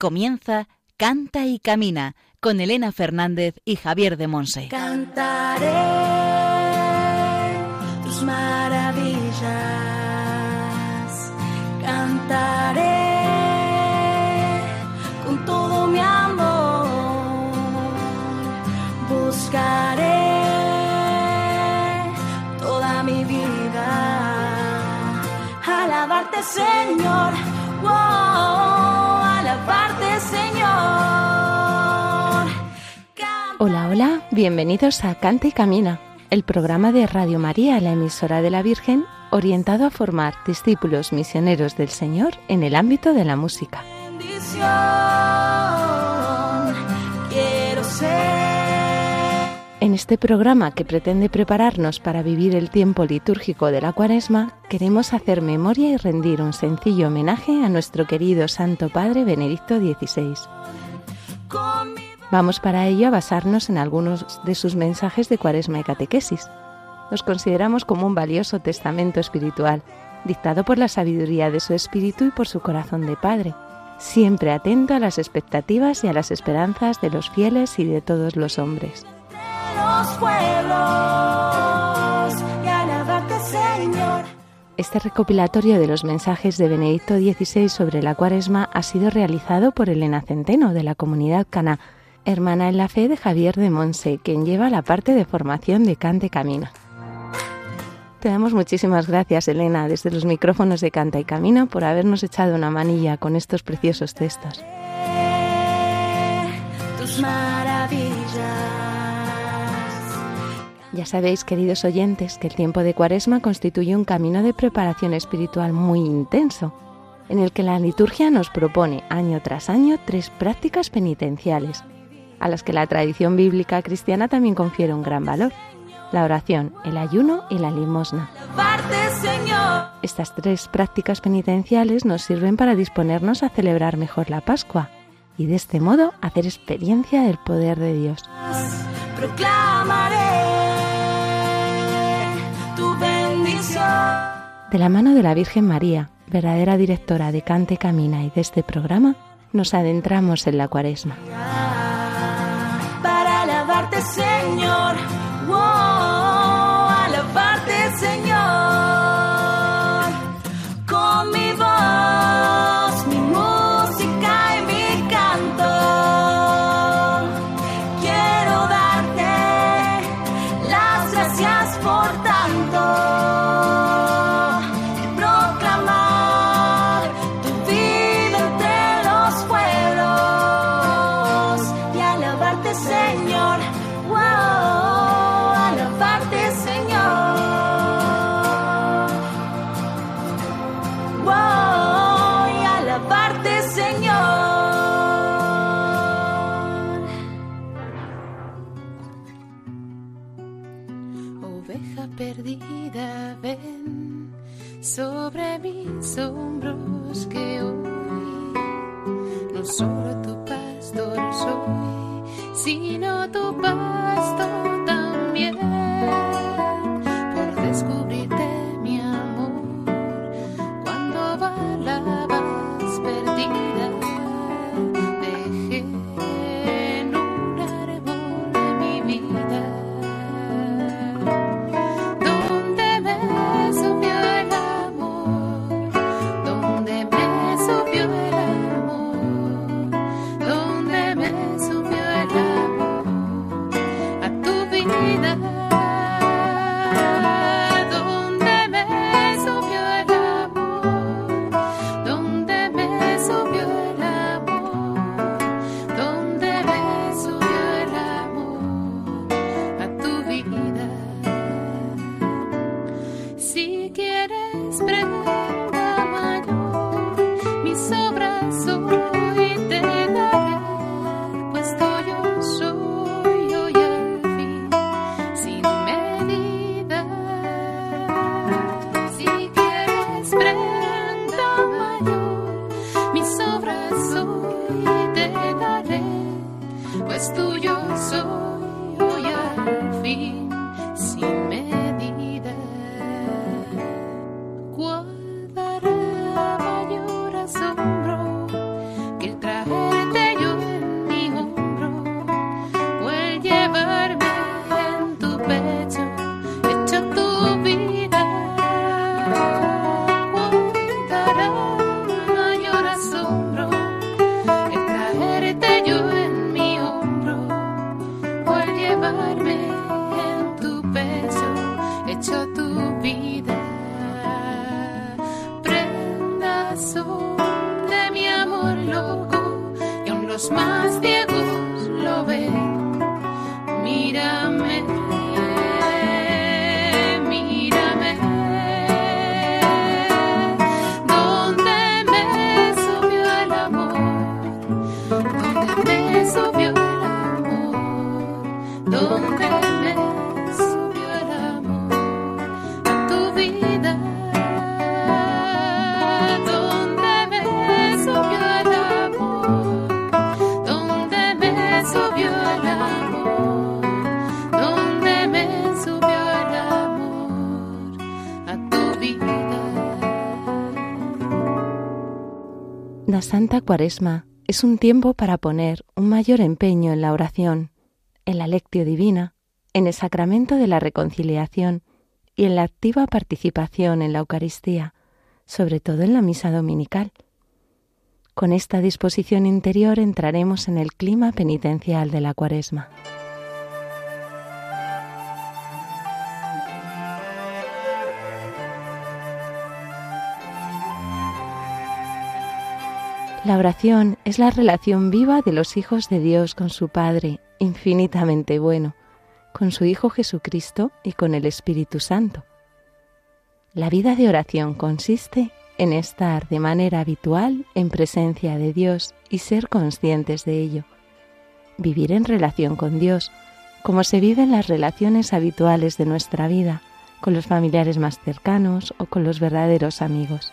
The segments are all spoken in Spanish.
Comienza Canta y Camina con Elena Fernández y Javier de Monse. Cantaré tus maravillas, cantaré con todo mi amor, buscaré toda mi vida, alabarte Señor, alabarte Señor. Hola, hola, bienvenidos a Canta y Camina, el programa de Radio María, la emisora de la Virgen, orientado a formar discípulos misioneros del Señor en el ámbito de la música. bendición quiero ser. En este programa que pretende prepararnos para vivir el tiempo litúrgico de la Cuaresma, queremos hacer memoria y rendir un sencillo homenaje a nuestro querido Santo Padre Benedicto XVI. Vamos para ello a basarnos en algunos de sus mensajes de Cuaresma y Catequesis. Los consideramos como un valioso testamento espiritual, dictado por la sabiduría de su espíritu y por su corazón de Padre, siempre atento a las expectativas y a las esperanzas de los fieles y de todos los hombres. De los pueblos y alabarte Señor. Este recopilatorio de los mensajes de Benedicto XVI sobre la Cuaresma ha sido realizado por Elena Centeno de la comunidad Cana, hermana en la fe de Javier de Monse, quien lleva la parte de formación de Cante Camina. Te damos muchísimas gracias, Elena, desde los micrófonos de Canta y Camino, por habernos echado una manilla con estos preciosos textos. Tus maravillas. Ya sabéis, queridos oyentes, que el tiempo de Cuaresma constituye un camino de preparación espiritual muy intenso, en el que la liturgia nos propone año tras año tres prácticas penitenciales, a las que la tradición bíblica cristiana también confiere un gran valor, la oración, el ayuno y la limosna. Estas tres prácticas penitenciales nos sirven para disponernos a celebrar mejor la Pascua y de este modo hacer experiencia del poder de Dios. Proclamaré De la mano de la Virgen María, verdadera directora de Cante Camina y de este programa, nos adentramos en la Cuaresma. para sin medida. Si quieres prenda mayor, mis obras hoy te daré, pues tuyo soy hoy al fin, La Santa Cuaresma es un tiempo para poner un mayor empeño en la oración, en la lectio divina, en el sacramento de la reconciliación y en la activa participación en la Eucaristía, sobre todo en la misa dominical. Con esta disposición interior entraremos en el clima penitencial de la Cuaresma. La oración es la relación viva de los hijos de Dios con su Padre, infinitamente bueno, con su Hijo Jesucristo y con el Espíritu Santo. La vida de oración consiste en estar de manera habitual en presencia de Dios y ser conscientes de ello. Vivir en relación con Dios, como se viven las relaciones habituales de nuestra vida, con los familiares más cercanos o con los verdaderos amigos.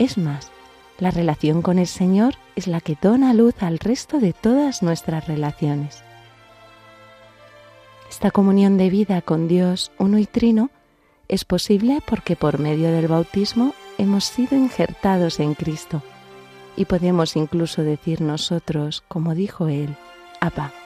Es más, la relación con el Señor es la que dona luz al resto de todas nuestras relaciones. Esta comunión de vida con Dios uno y trino es posible porque por medio del bautismo hemos sido injertados en Cristo y podemos incluso decir nosotros, como dijo Él, Abba.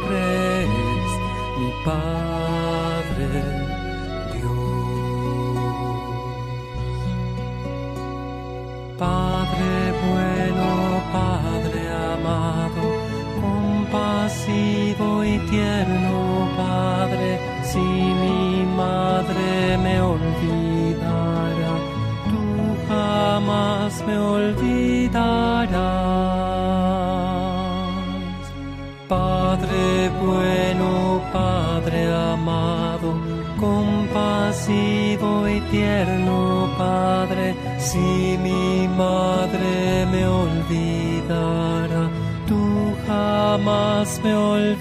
Siempre mi Padre. Padre bueno, Padre amado, compasivo y tierno Padre, si mi madre me olvidara, tú jamás me olvidarás. Compasivo y tierno Padre, si mi madre me olvidara, tú jamás me olvidarás.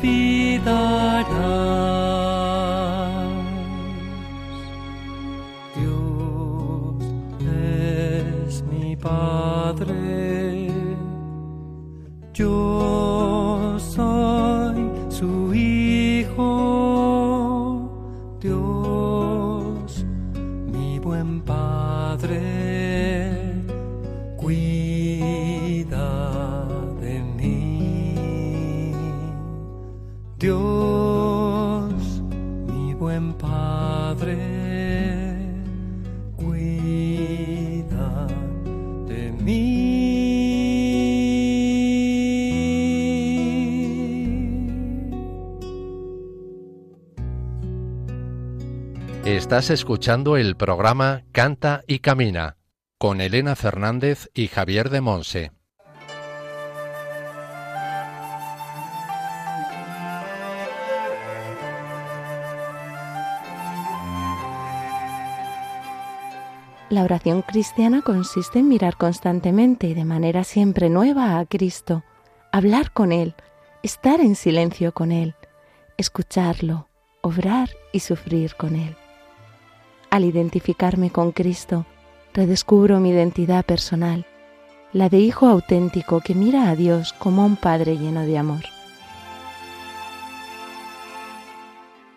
Estás escuchando el programa Canta y Camina con Elena Fernández y Javier de Monse. La oración cristiana consiste en mirar constantemente y de manera siempre nueva a Cristo, hablar con Él, estar en silencio con Él, escucharlo, obrar y sufrir con Él. Al identificarme con Cristo, redescubro mi identidad personal, la de hijo auténtico que mira a Dios como a un Padre lleno de amor.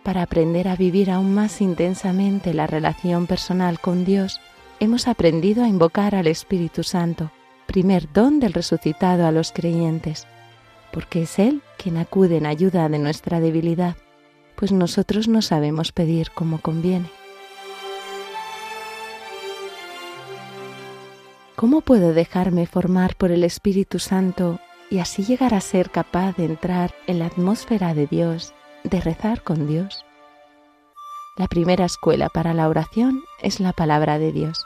Para aprender a vivir aún más intensamente la relación personal con Dios, hemos aprendido a invocar al Espíritu Santo, primer don del resucitado a los creyentes, porque es Él quien acude en ayuda de nuestra debilidad, pues nosotros no sabemos pedir como conviene. ¿Cómo puedo dejarme formar por el Espíritu Santo y así llegar a ser capaz de entrar en la atmósfera de Dios, de rezar con Dios? La primera escuela para la oración es la palabra de Dios.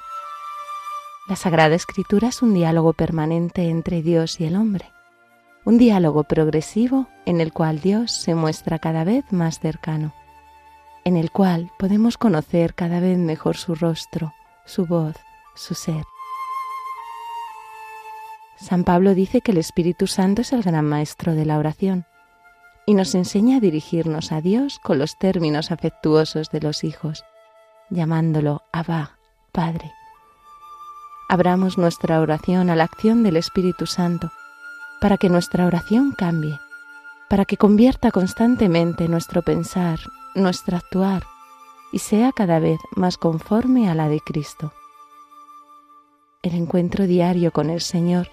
La Sagrada Escritura es un diálogo permanente entre Dios y el hombre, un diálogo progresivo en el cual Dios se muestra cada vez más cercano, en el cual podemos conocer cada vez mejor su rostro, su voz, su ser. San Pablo dice que el Espíritu Santo es el gran maestro de la oración y nos enseña a dirigirnos a Dios con los términos afectuosos de los hijos, llamándolo Abba, Padre. Abramos nuestra oración a la acción del Espíritu Santo, para que nuestra oración cambie, para que convierta constantemente nuestro pensar, nuestro actuar, y sea cada vez más conforme a la de Cristo. El encuentro diario con el Señor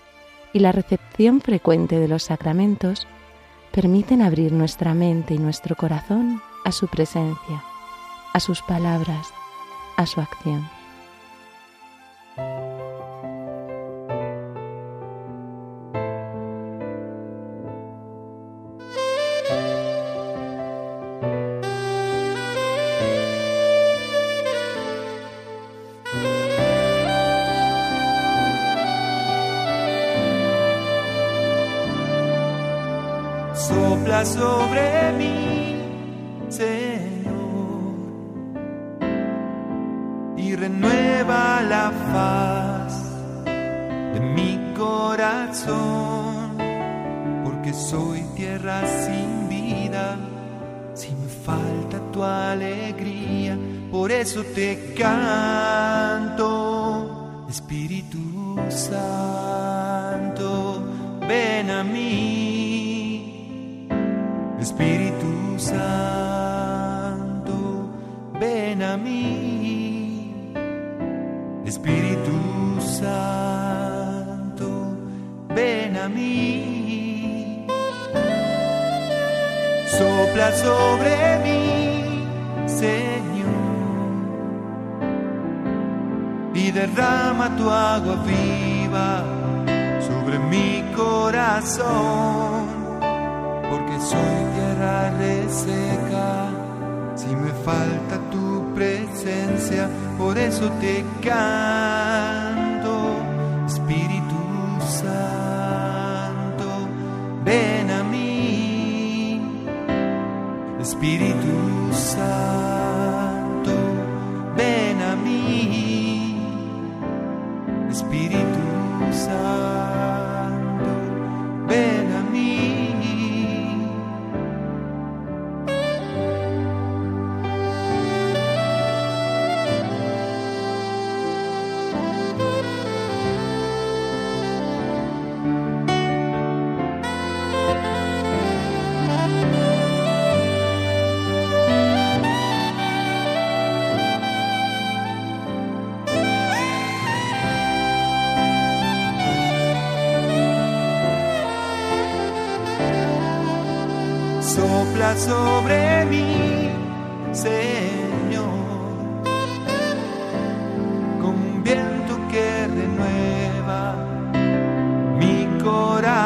y la recepción frecuente de los sacramentos permiten abrir nuestra mente y nuestro corazón a su presencia, a sus palabras, a su acción. Sobre mí, Señor, y renueva la faz de mi corazón, porque soy tierra sin vida, si me falta tu alegría, por eso te canto, Espíritu Santo, ven a mí. Espíritu Santo, ven a mí. Espíritu Santo, ven a mí. Sopla sobre mí, Señor, y derrama tu agua viva sobre mi corazón, soy tierra reseca. Si me falta tu presencia, por eso te canto, Espíritu Santo, ven a mí, Espíritu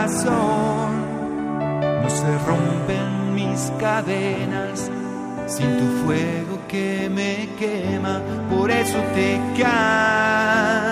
No se rompen mis cadenas sin tu fuego que me quema, por eso te canto,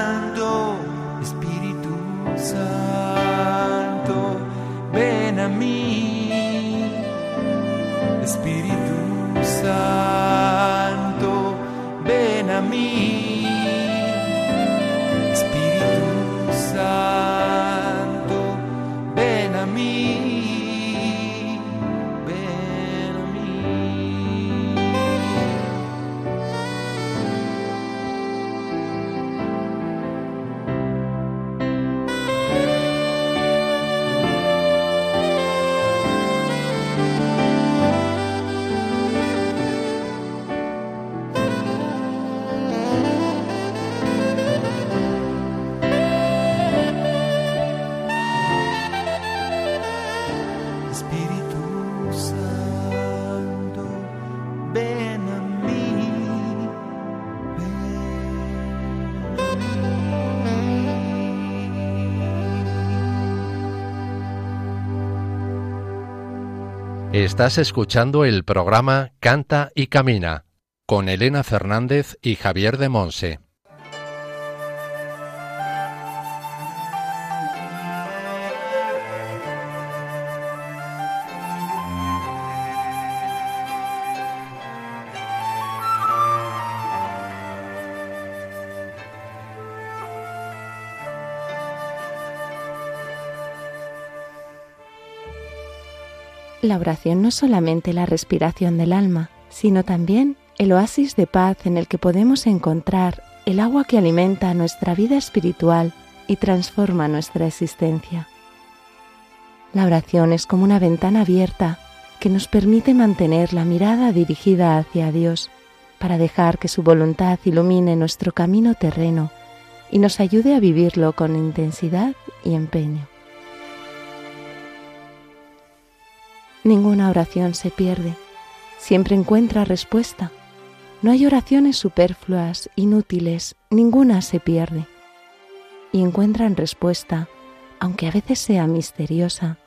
Estás escuchando el programa Canta y Camina con Elena Fernández y Javier de Monse. La oración no es solamente la respiración del alma, sino también el oasis de paz en el que podemos encontrar el agua que alimenta nuestra vida espiritual y transforma nuestra existencia. La oración es como una ventana abierta que nos permite mantener la mirada dirigida hacia Dios para dejar que su voluntad ilumine nuestro camino terreno y nos ayude a vivirlo con intensidad y empeño. Ninguna oración se pierde, siempre encuentra respuesta. No hay oraciones superfluas, inútiles, ninguna se pierde. Y encuentran respuesta, aunque a veces sea misteriosa,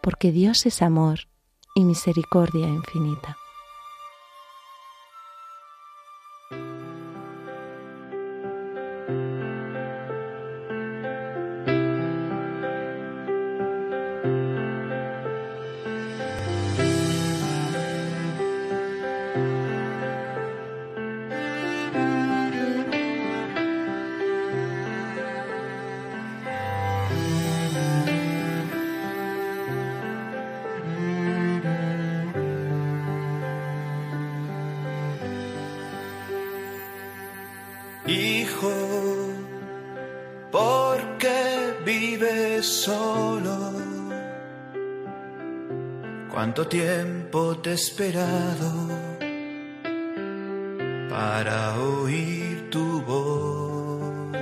porque Dios es amor y misericordia infinita. hijo, porque vives solo. Cuánto tiempo te he esperado para oír tu voz,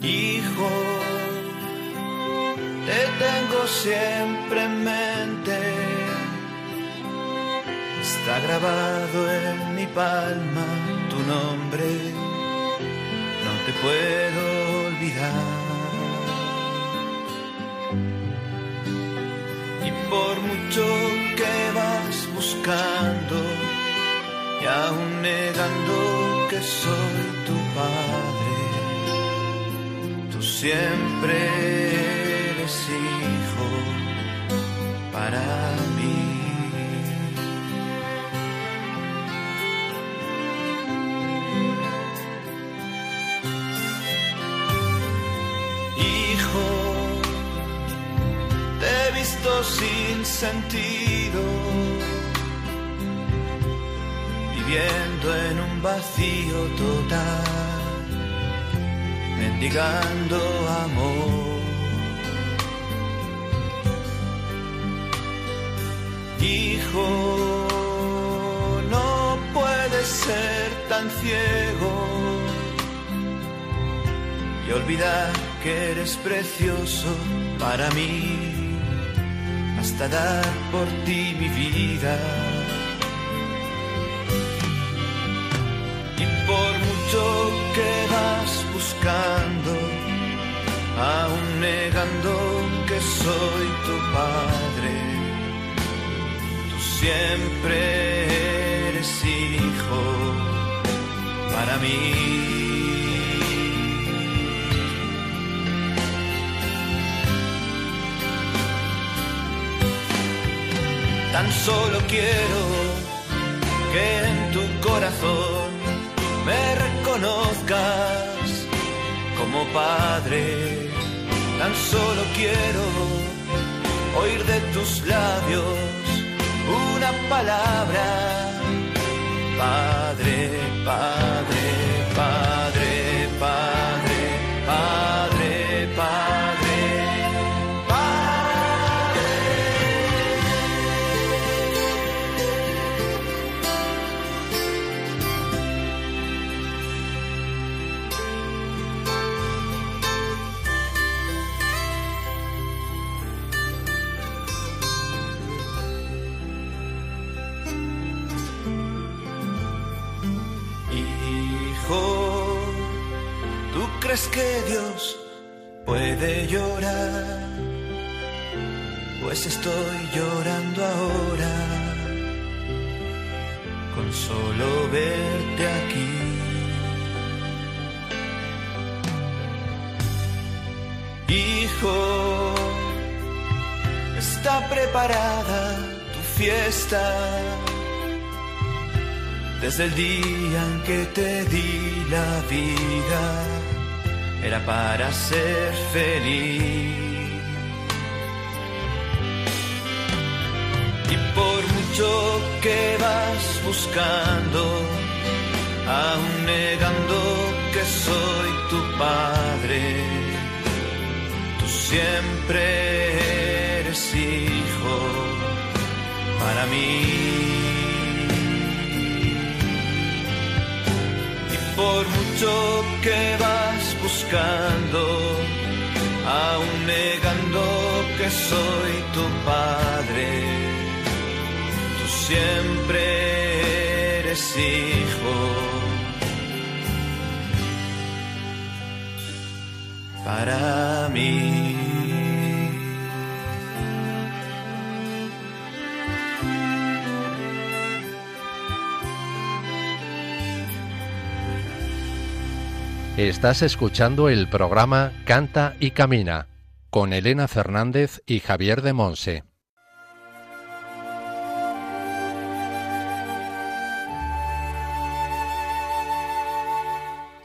hijo. Te tengo siempre Está grabado en mi palma tu nombre, no te puedo olvidar. Y por mucho que vas buscando y aún negando que soy tu padre, tú siempre eres hijo para mí. Sin sentido, viviendo en un vacío total, mendigando amor. Hijo, no puedes ser tan ciego y olvidar que eres precioso para mí, hasta dar por ti mi vida. Y por mucho que vas buscando, aún negando que soy tu padre, tú siempre eres hijo para mí. Tan solo quiero que en tu corazón me reconozcas como padre. Tan solo quiero oír de tus labios una palabra. Padre, padre, padre, padre, crees que Dios puede llorar? Pues estoy llorando ahora con solo verte aquí. Hijo, está preparada tu fiesta desde el día en que te di la vida, era para ser feliz. Y por mucho que vas buscando, aún negando que soy tu padre, tú siempre eres hijo para mí. por mucho que vas buscando, aún negando que soy tu padre, tú siempre eres hijo para mí. Estás escuchando el programa Canta y Camina con Elena Fernández y Javier de Monse.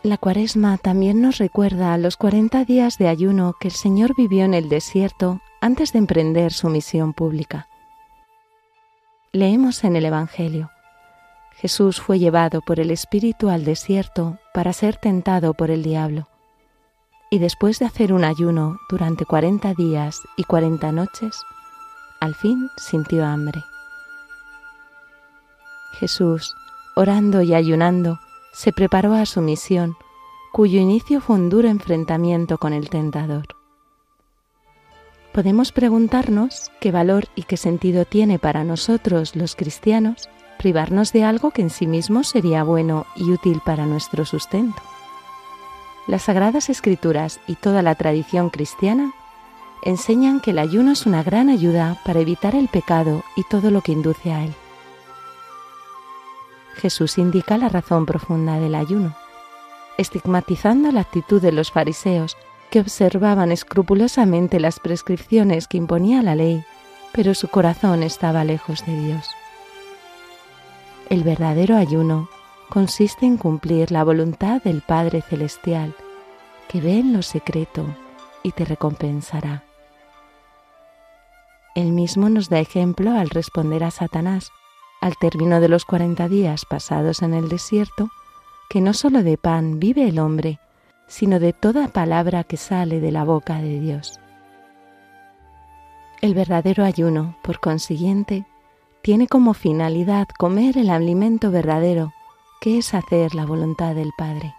La cuaresma también nos recuerda los 40 días de ayuno que el Señor vivió en el desierto antes de emprender su misión pública. Leemos en el Evangelio. Jesús fue llevado por el Espíritu al desierto para ser tentado por el diablo. y después de hacer un ayuno durante cuarenta días y cuarenta noches, al fin sintió hambre. Jesús, orando y ayunando, se preparó a su misión, cuyo inicio fue un duro enfrentamiento con el tentador. Podemos preguntarnos qué valor y qué sentido tiene para nosotros los cristianos privarnos de algo que en sí mismo sería bueno y útil para nuestro sustento. Las Sagradas Escrituras y toda la tradición cristiana enseñan que el ayuno es una gran ayuda para evitar el pecado y todo lo que induce a él. Jesús indica la razón profunda del ayuno, estigmatizando la actitud de los fariseos que observaban escrupulosamente las prescripciones que imponía la ley, pero su corazón estaba lejos de Dios. El verdadero ayuno consiste en cumplir la voluntad del Padre Celestial, que ve en lo secreto y te recompensará. Él mismo nos da ejemplo al responder a Satanás, al término de los cuarenta días pasados en el desierto, que no sólo de pan vive el hombre, sino de toda palabra que sale de la boca de Dios. El verdadero ayuno, por consiguiente, tiene como finalidad comer el alimento verdadero, que es hacer la voluntad del Padre.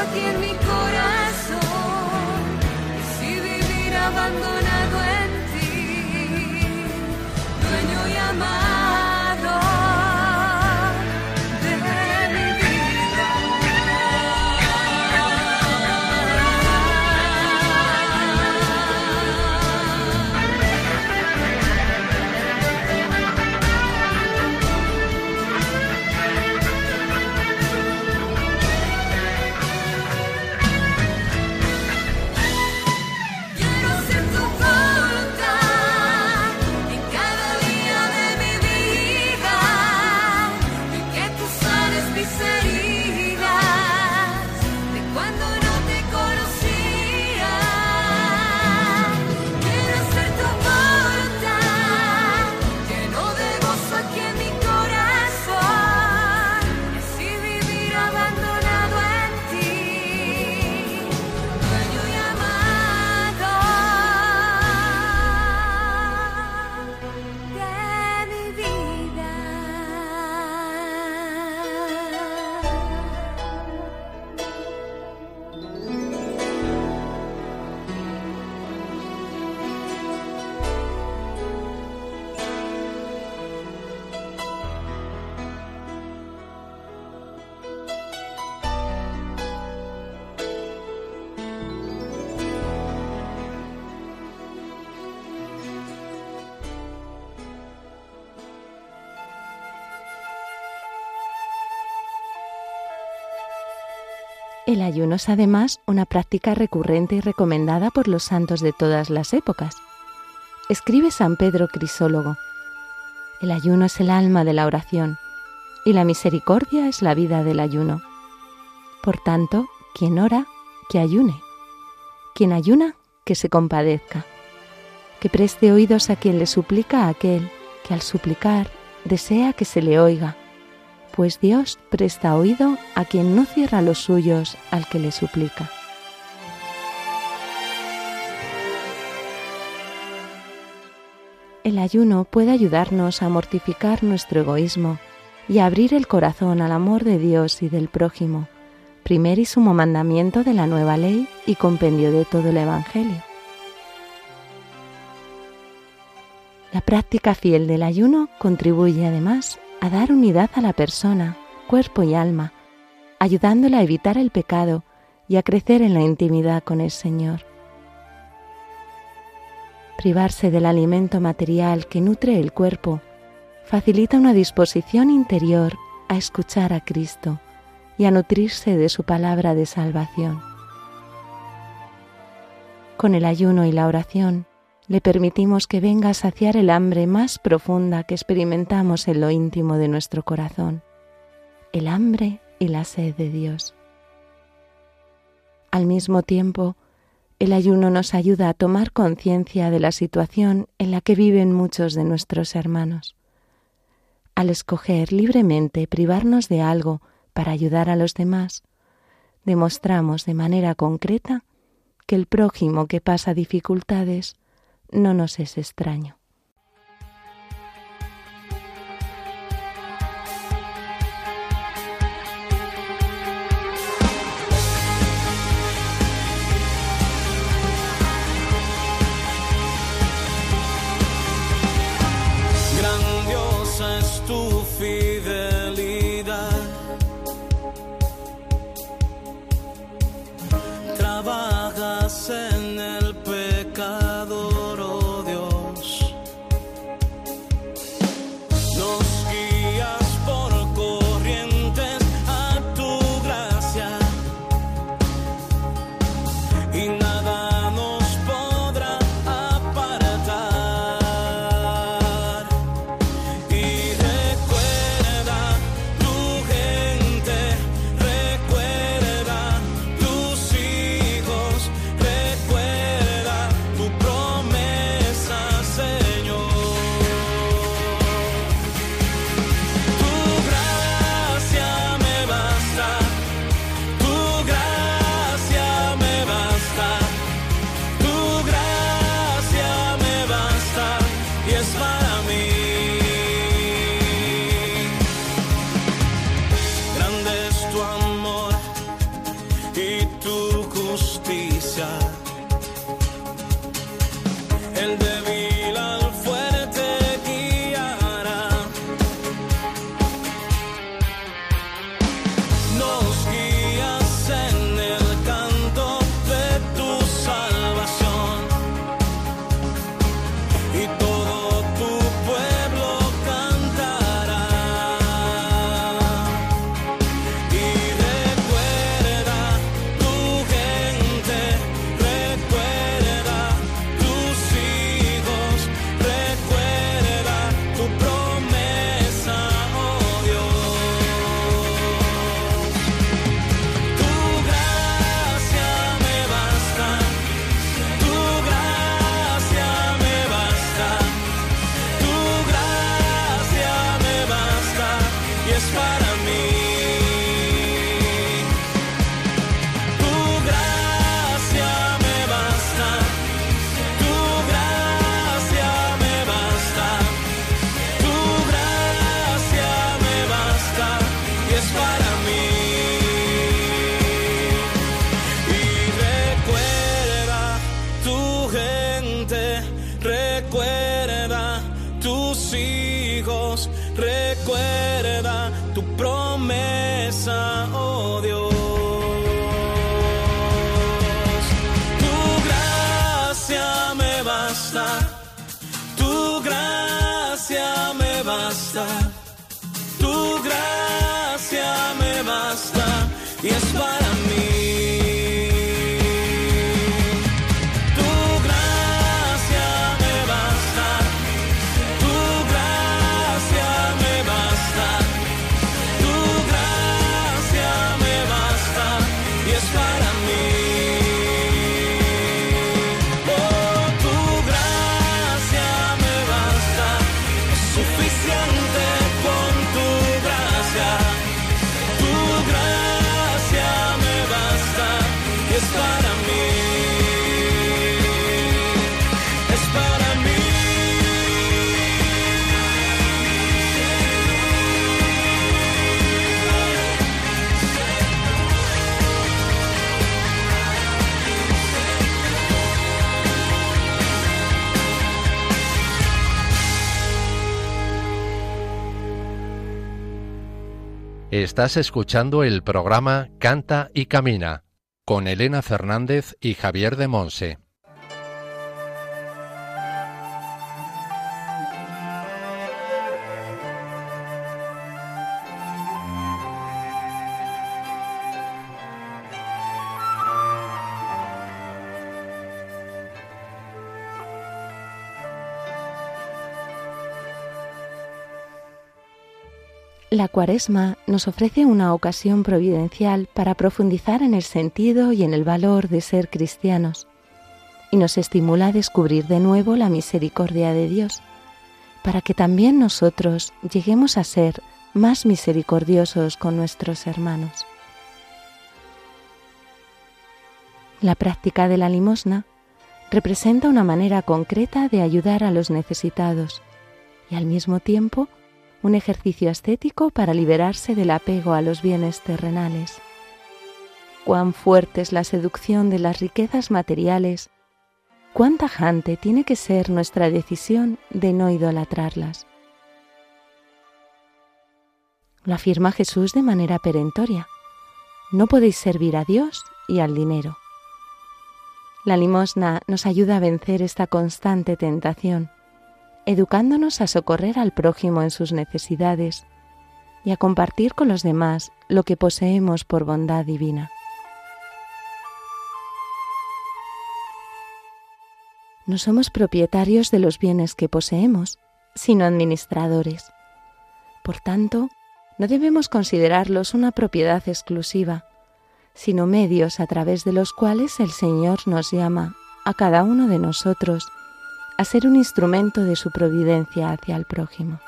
Aquí en mi corazón. Si vivir abandonado El ayuno es además una práctica recurrente y recomendada por los santos de todas las épocas. Escribe San Pedro Crisólogo. El ayuno es el alma de la oración y la misericordia es la vida del ayuno. Por tanto, quien ora, que ayune. Quien ayuna, que se compadezca. Que preste oídos a quien le suplica a aquel que al suplicar desea que se le oiga pues Dios presta oído a quien no cierra los suyos al que le suplica. El ayuno puede ayudarnos a mortificar nuestro egoísmo y abrir el corazón al amor de Dios y del prójimo, primer y sumo mandamiento de la nueva ley y compendio de todo el Evangelio. La práctica fiel del ayuno contribuye además a dar unidad a la persona, cuerpo y alma, ayudándola a evitar el pecado y a crecer en la intimidad con el Señor. Privarse del alimento material que nutre el cuerpo facilita una disposición interior a escuchar a Cristo y a nutrirse de su palabra de salvación. Con el ayuno y la oración, le permitimos que venga a saciar el hambre más profunda que experimentamos en lo íntimo de nuestro corazón, el hambre y la sed de Dios. Al mismo tiempo, el ayuno nos ayuda a tomar conciencia de la situación en la que viven muchos de nuestros hermanos. Al escoger libremente privarnos de algo para ayudar a los demás, demostramos de manera concreta que el prójimo que pasa dificultades no nos es extraño. Recuerda tu promesa, Estás escuchando el programa Canta y Camina con Elena Fernández y Javier de Monse. La cuaresma nos ofrece una ocasión providencial para profundizar en el sentido y en el valor de ser cristianos y nos estimula a descubrir de nuevo la misericordia de Dios, para que también nosotros lleguemos a ser más misericordiosos con nuestros hermanos. La práctica de la limosna representa una manera concreta de ayudar a los necesitados y al mismo tiempo un ejercicio estético para liberarse del apego a los bienes terrenales. Cuán fuerte es la seducción de las riquezas materiales, cuán tajante tiene que ser nuestra decisión de no idolatrarlas. Lo afirma Jesús de manera perentoria. No podéis servir a Dios y al dinero. La limosna nos ayuda a vencer esta constante tentación educándonos a socorrer al prójimo en sus necesidades y a compartir con los demás lo que poseemos por bondad divina. No somos propietarios de los bienes que poseemos, sino administradores. Por tanto, no debemos considerarlos una propiedad exclusiva, sino medios a través de los cuales el Señor nos llama a cada uno de nosotros a ser un instrumento de su providencia hacia el prójimo.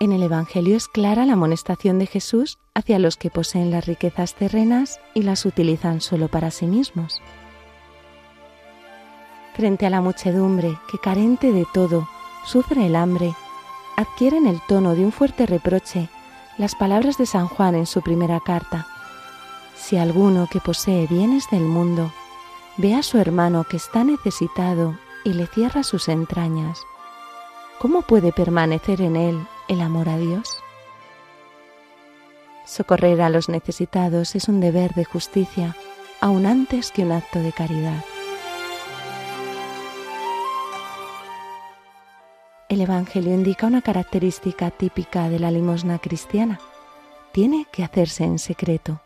En el Evangelio es clara la amonestación de Jesús hacia los que poseen las riquezas terrenas y las utilizan solo para sí mismos. Frente a la muchedumbre que carente de todo sufre el hambre, adquieren el tono de un fuerte reproche las palabras de San Juan en su primera carta si alguno que posee bienes del mundo ve a su hermano que está necesitado y le cierra sus entrañas, ¿cómo puede permanecer en él el amor a Dios? Socorrer a los necesitados es un deber de justicia, aun antes que un acto de caridad. El Evangelio indica una característica típica de la limosna cristiana. Tiene que hacerse en secreto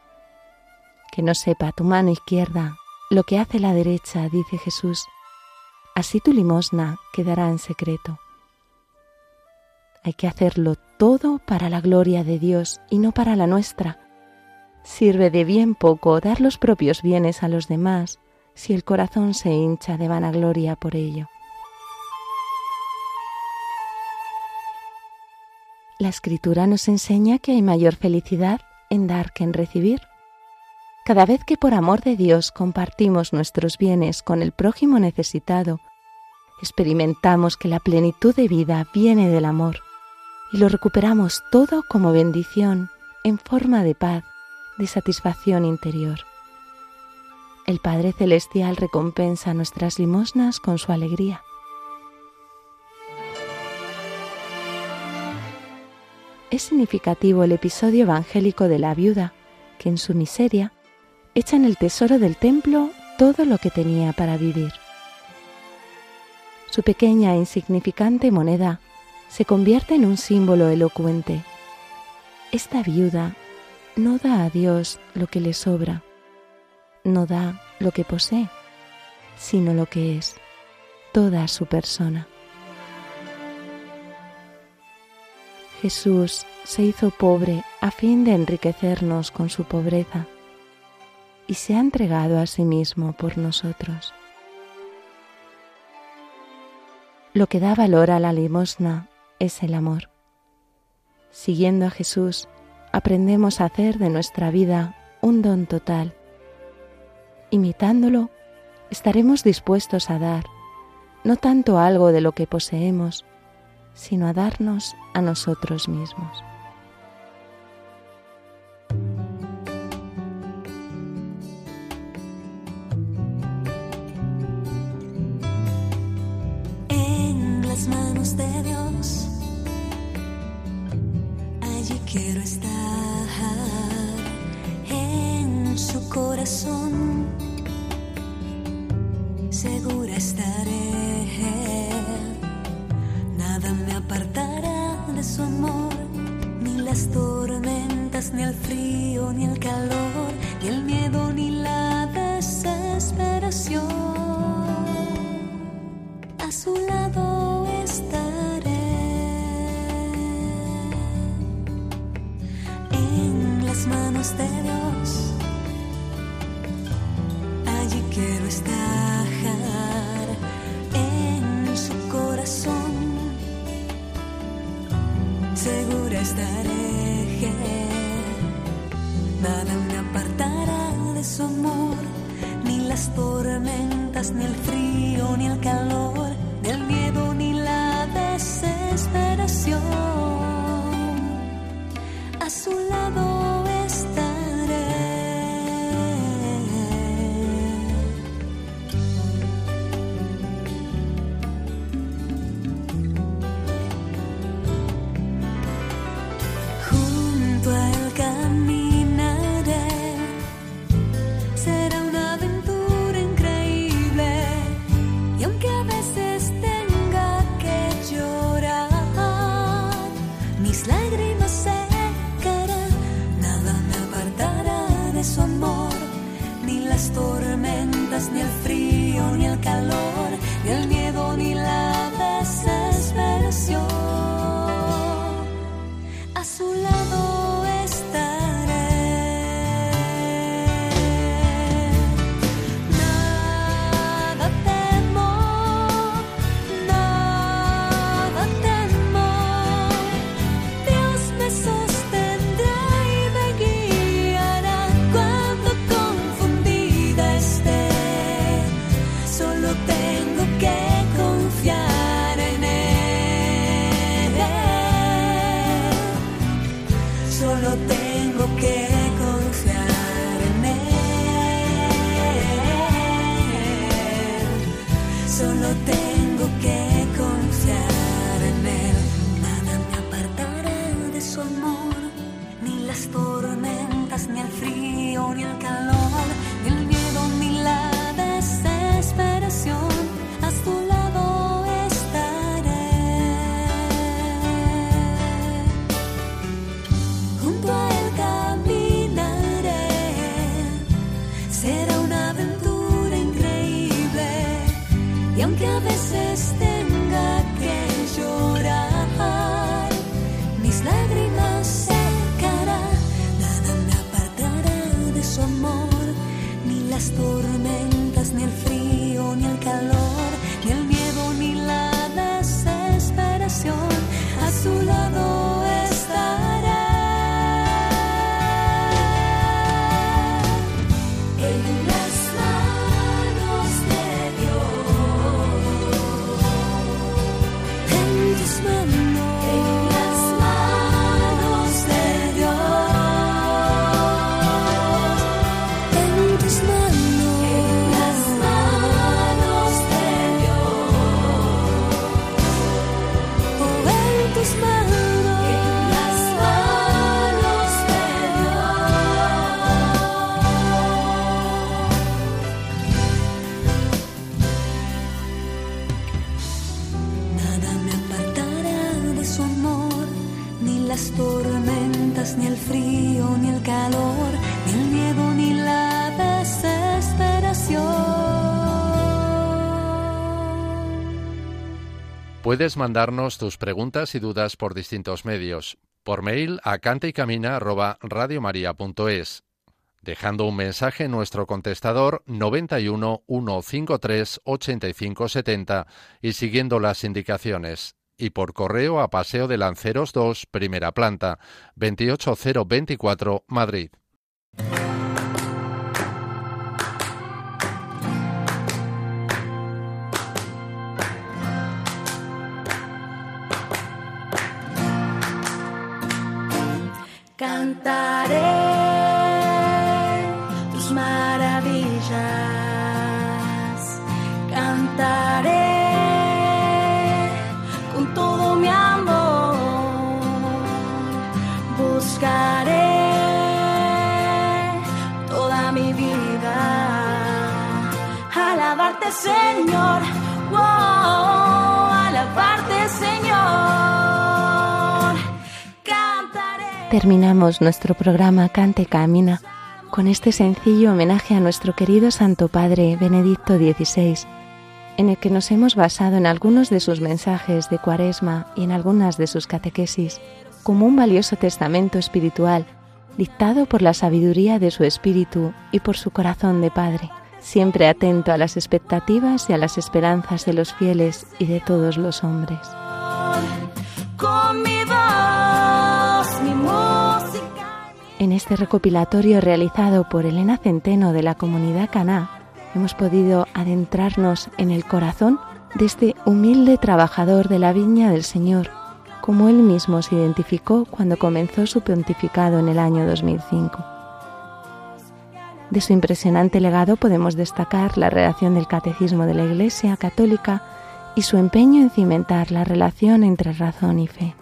que no sepa tu mano izquierda lo que hace la derecha, dice Jesús. Así tu limosna quedará en secreto. Hay que hacerlo todo para la gloria de Dios y no para la nuestra. Sirve de bien poco dar los propios bienes a los demás si el corazón se hincha de vanagloria por ello. La escritura nos enseña que hay mayor felicidad en dar que en recibir. Cada vez que por amor de Dios compartimos nuestros bienes con el prójimo necesitado, experimentamos que la plenitud de vida viene del amor y lo recuperamos todo como bendición en forma de paz, de satisfacción interior. El Padre Celestial recompensa nuestras limosnas con su alegría. Es significativo el episodio evangélico de la viuda, que en su miseria echa en el tesoro del templo todo lo que tenía para vivir. Su pequeña e insignificante moneda se convierte en un símbolo elocuente. Esta viuda no da a Dios lo que le sobra, no da lo que posee, sino lo que es, toda su persona. Jesús se hizo pobre a fin de enriquecernos con su pobreza y se ha entregado a sí mismo por nosotros. Lo que da valor a la limosna es el amor. Siguiendo a Jesús, aprendemos a hacer de nuestra vida un don total. Imitándolo, estaremos dispuestos a dar, no tanto algo de lo que poseemos, sino a darnos a nosotros mismos. las manos de Dios. Allí quiero estar en su corazón. Segura estaré. Nada me apartará de su amor, ni las tormentas, ni el frío, ni el calor. Puedes mandarnos tus preguntas y dudas por distintos medios, por mail a cantaycamina@radiomaria.es, dejando un mensaje en nuestro contestador 91 153 85 70 y siguiendo las indicaciones. Y por correo a Paseo de Lanceros 2, primera planta, 28024, Madrid. cantaré tus maravillas, cantaré con todo mi amor, buscaré toda mi vida, alabarte Señor. Terminamos nuestro programa Cante Camina con este sencillo homenaje a nuestro querido Santo Padre Benedicto XVI, en el que nos hemos basado en algunos de sus mensajes de Cuaresma y en algunas de sus catequesis, como un valioso testamento espiritual dictado por la sabiduría de su espíritu y por su corazón de Padre, siempre atento a las expectativas y a las esperanzas de los fieles y de todos los hombres. En este recopilatorio realizado por Elena Centeno de la comunidad Caná, hemos podido adentrarnos en el corazón de este humilde trabajador de la viña del Señor, como él mismo se identificó cuando comenzó su pontificado en el año 2005. De su impresionante legado podemos destacar la redacción del Catecismo de la Iglesia Católica y su empeño en cimentar la relación entre razón y fe.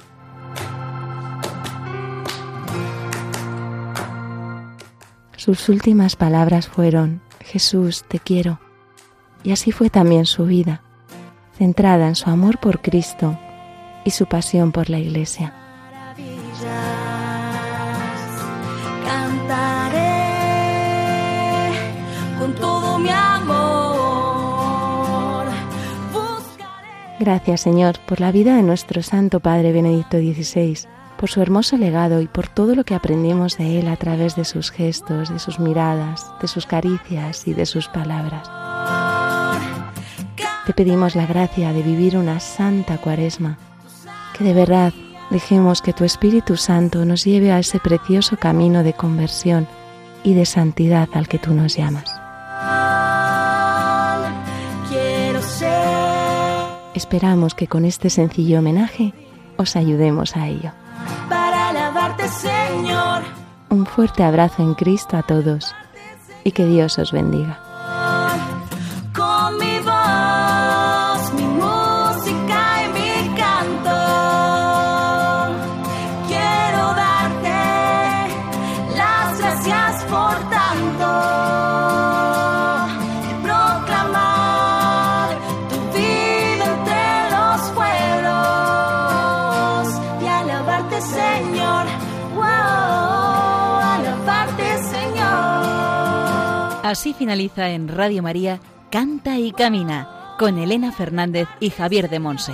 Sus últimas palabras fueron, Jesús, te quiero. Y así fue también su vida, centrada en su amor por Cristo y su pasión por la Iglesia. con todo mi amor. Gracias, Señor, por la vida de nuestro Santo Padre Benedicto XVI por su hermoso legado y por todo lo que aprendimos de él a través de sus gestos, de sus miradas, de sus caricias y de sus palabras. Te pedimos la gracia de vivir una santa cuaresma, que de verdad dejemos que tu Espíritu Santo nos lleve a ese precioso camino de conversión y de santidad al que tú nos llamas. Esperamos que con este sencillo homenaje os ayudemos a ello. Señor. Un fuerte abrazo en Cristo a todos y que Dios os bendiga. Así finaliza en Radio María Canta y Camina con Elena Fernández y Javier de Monse.